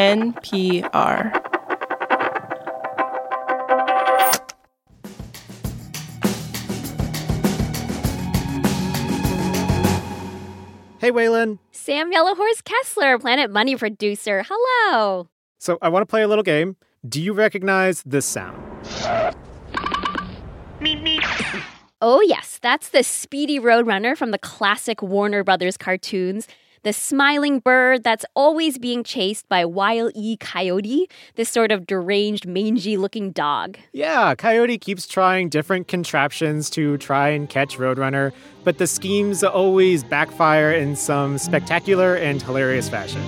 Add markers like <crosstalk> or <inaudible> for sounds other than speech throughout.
NPR. Hey, Wailin. Sam Yellowhorse Kessler, Planet Money producer. Hello. So, I want to play a little game. Do you recognize this sound? Oh, yes, that's the Speedy Roadrunner from the classic Warner Brothers cartoons. The smiling bird that's always being chased by Wile E. Coyote, this sort of deranged, mangy looking dog. Yeah, Coyote keeps trying different contraptions to try and catch Roadrunner, but the schemes always backfire in some spectacular and hilarious fashion.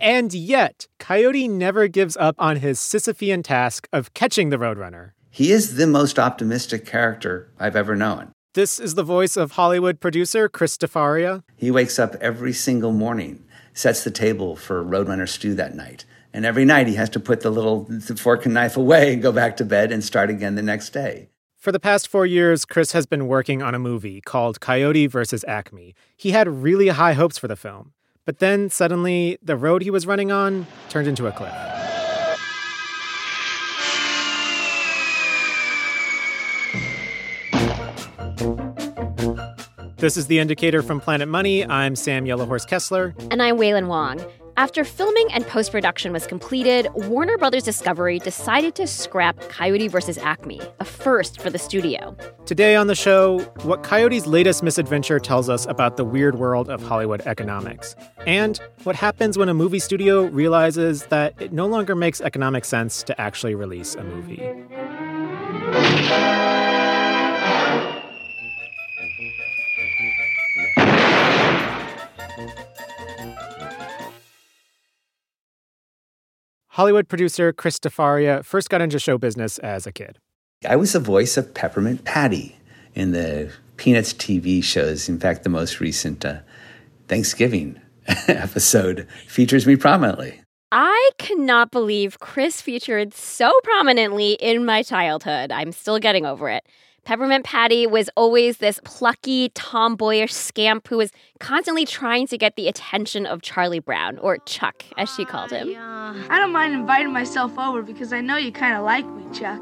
And yet, Coyote never gives up on his Sisyphean task of catching the Roadrunner. He is the most optimistic character I've ever known. This is the voice of Hollywood producer Chris DeFaria. He wakes up every single morning, sets the table for Roadrunner stew that night. And every night he has to put the little fork and knife away and go back to bed and start again the next day. For the past four years, Chris has been working on a movie called Coyote vs. Acme. He had really high hopes for the film. But then suddenly, the road he was running on turned into a cliff. This is The Indicator from Planet Money. I'm Sam Yellowhorse Kessler. And I'm Wailin Wong. After filming and post production was completed, Warner Brothers Discovery decided to scrap Coyote vs. Acme, a first for the studio. Today on the show, what Coyote's latest misadventure tells us about the weird world of Hollywood economics, and what happens when a movie studio realizes that it no longer makes economic sense to actually release a movie. Hollywood producer Chris DeFaria first got into show business as a kid. I was the voice of Peppermint Patty in the Peanuts TV shows. In fact, the most recent uh, Thanksgiving <laughs> episode features me prominently. I cannot believe Chris featured so prominently in my childhood. I'm still getting over it. Peppermint Patty was always this plucky, tomboyish scamp who was constantly trying to get the attention of Charlie Brown, or Chuck, as she called him. I don't mind inviting myself over because I know you kind of like me, Chuck.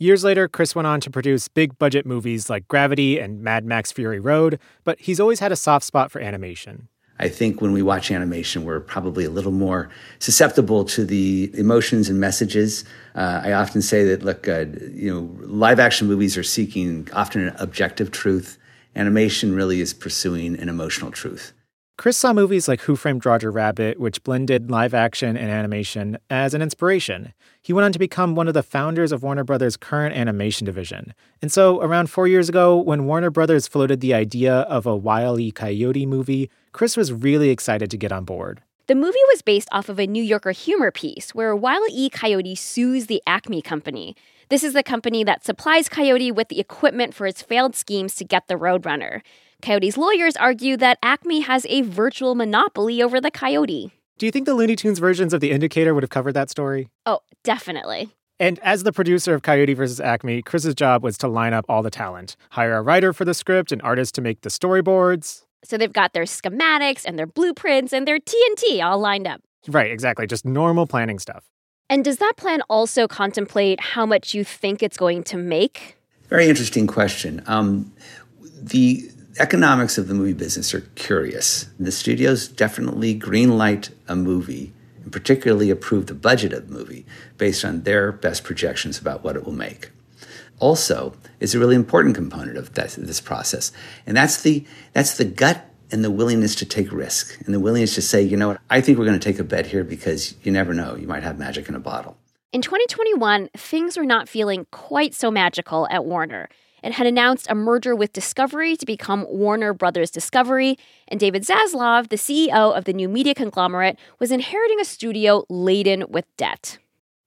Years later, Chris went on to produce big budget movies like Gravity and Mad Max Fury Road, but he's always had a soft spot for animation. I think when we watch animation, we're probably a little more susceptible to the emotions and messages. Uh, I often say that, look, uh, you know, live action movies are seeking often an objective truth. Animation really is pursuing an emotional truth. Chris saw movies like Who Framed Roger Rabbit, which blended live action and animation, as an inspiration. He went on to become one of the founders of Warner Brothers' current animation division. And so, around four years ago, when Warner Brothers floated the idea of a Wile E. Coyote movie, Chris was really excited to get on board. The movie was based off of a New Yorker humor piece where Wile E. Coyote sues the Acme Company. This is the company that supplies Coyote with the equipment for its failed schemes to get the Roadrunner. Coyote's lawyers argue that Acme has a virtual monopoly over the coyote. Do you think the Looney Tunes versions of The Indicator would have covered that story? Oh, definitely. And as the producer of Coyote vs. Acme, Chris's job was to line up all the talent, hire a writer for the script, an artist to make the storyboards. So they've got their schematics and their blueprints and their TNT all lined up. Right, exactly. Just normal planning stuff. And does that plan also contemplate how much you think it's going to make? Very interesting question. Um, the economics of the movie business are curious. The studios definitely greenlight a movie and particularly approve the budget of the movie based on their best projections about what it will make. Also, is a really important component of this process, and that's the that's the gut and the willingness to take risk and the willingness to say, you know what, I think we're going to take a bet here because you never know, you might have magic in a bottle. In 2021, things were not feeling quite so magical at Warner. It had announced a merger with Discovery to become Warner Brothers Discovery, and David Zaslav, the CEO of the new media conglomerate, was inheriting a studio laden with debt.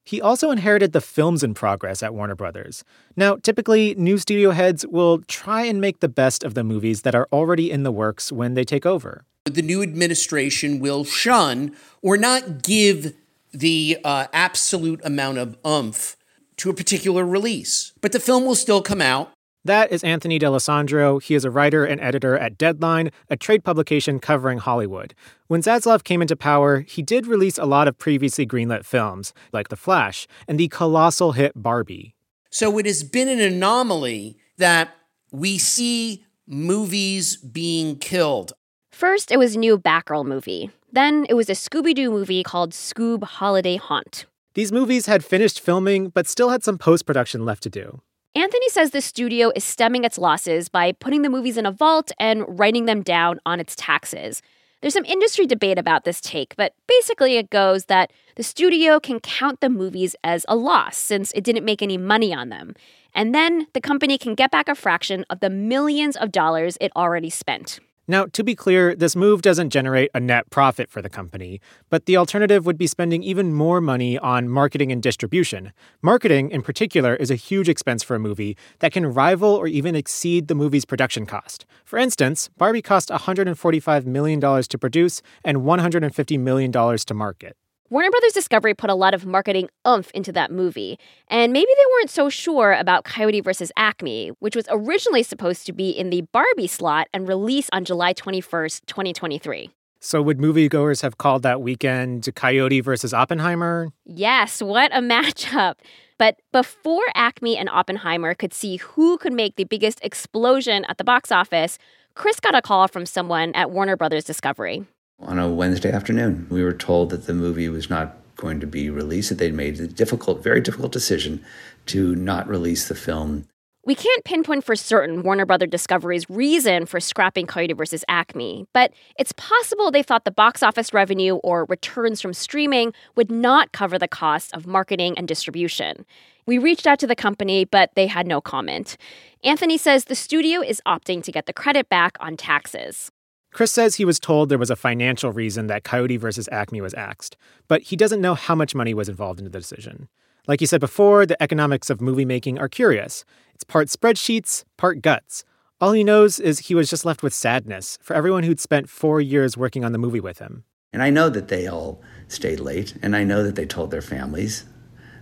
He also inherited the films in progress at Warner Brothers. Now, typically, new studio heads will try and make the best of the movies that are already in the works when they take over. The new administration will shun or not give the uh, absolute amount of umph to a particular release. But the film will still come out. That is Anthony D'Alessandro. He is a writer and editor at Deadline, a trade publication covering Hollywood. When Zaslav came into power, he did release a lot of previously greenlit films, like The Flash and the colossal hit Barbie. So it has been an anomaly that we see movies being killed. First, it was a new Batgirl movie. Then it was a Scooby Doo movie called Scoob Holiday Haunt. These movies had finished filming, but still had some post production left to do. Anthony says the studio is stemming its losses by putting the movies in a vault and writing them down on its taxes. There's some industry debate about this take, but basically it goes that the studio can count the movies as a loss since it didn't make any money on them. And then the company can get back a fraction of the millions of dollars it already spent. Now, to be clear, this move doesn't generate a net profit for the company, but the alternative would be spending even more money on marketing and distribution. Marketing, in particular, is a huge expense for a movie that can rival or even exceed the movie's production cost. For instance, Barbie cost $145 million to produce and $150 million to market. Warner Brothers Discovery put a lot of marketing oomph into that movie, and maybe they weren't so sure about Coyote vs. Acme, which was originally supposed to be in the Barbie slot and release on July 21st, 2023. So, would moviegoers have called that weekend Coyote versus Oppenheimer? Yes, what a <laughs> matchup. But before Acme and Oppenheimer could see who could make the biggest explosion at the box office, Chris got a call from someone at Warner Brothers Discovery on a Wednesday afternoon. We were told that the movie was not going to be released, that they'd made a difficult, very difficult decision to not release the film. We can't pinpoint for certain Warner Brother Discovery's reason for scrapping Coyote versus Acme, but it's possible they thought the box office revenue or returns from streaming would not cover the costs of marketing and distribution. We reached out to the company, but they had no comment. Anthony says the studio is opting to get the credit back on taxes. Chris says he was told there was a financial reason that Coyote versus Acme was axed, but he doesn't know how much money was involved in the decision. Like he said before, the economics of movie making are curious. It's part spreadsheets, part guts. All he knows is he was just left with sadness for everyone who'd spent four years working on the movie with him. And I know that they all stayed late, and I know that they told their families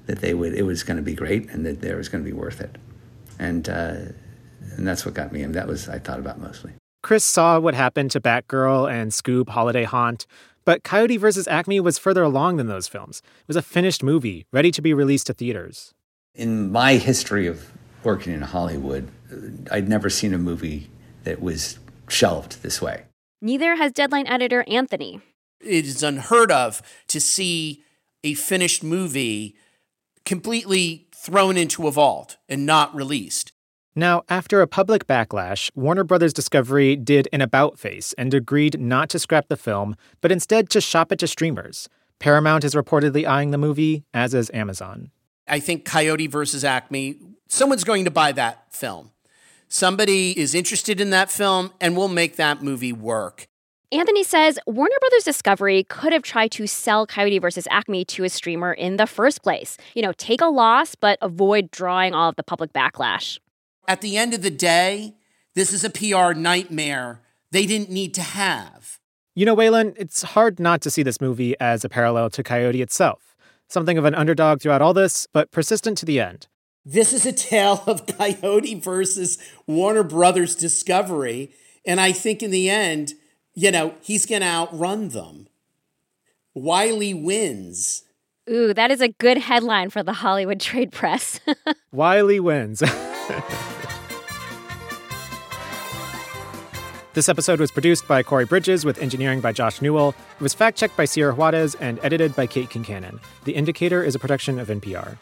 that they would it was going to be great and that it was going to be worth it. And uh, and that's what got me. And that was I thought about mostly. Chris saw what happened to Batgirl and Scoob Holiday Haunt, but Coyote vs. Acme was further along than those films. It was a finished movie, ready to be released to theaters. In my history of working in Hollywood, uh, I'd never seen a movie that was shelved this way. Neither has Deadline editor Anthony. It is unheard of to see a finished movie completely thrown into a vault and not released. Now, after a public backlash, Warner Brothers Discovery did an about face and agreed not to scrap the film, but instead to shop it to streamers. Paramount is reportedly eyeing the movie, as is Amazon. I think Coyote versus Acme, someone's going to buy that film. Somebody is interested in that film and will make that movie work. Anthony says Warner Brothers Discovery could have tried to sell Coyote versus Acme to a streamer in the first place. You know, take a loss, but avoid drawing all of the public backlash. At the end of the day, this is a PR nightmare they didn't need to have. You know, Wailin, it's hard not to see this movie as a parallel to Coyote itself. Something of an underdog throughout all this, but persistent to the end. This is a tale of <laughs> Coyote versus Warner Brothers Discovery. And I think in the end, you know, he's going to outrun them. Wiley wins. Ooh, that is a good headline for the Hollywood trade press. <laughs> Wiley wins. <laughs> <laughs> This episode was produced by Corey Bridges with engineering by Josh Newell. It was fact checked by Sierra Juarez and edited by Kate Concannon. The Indicator is a production of NPR.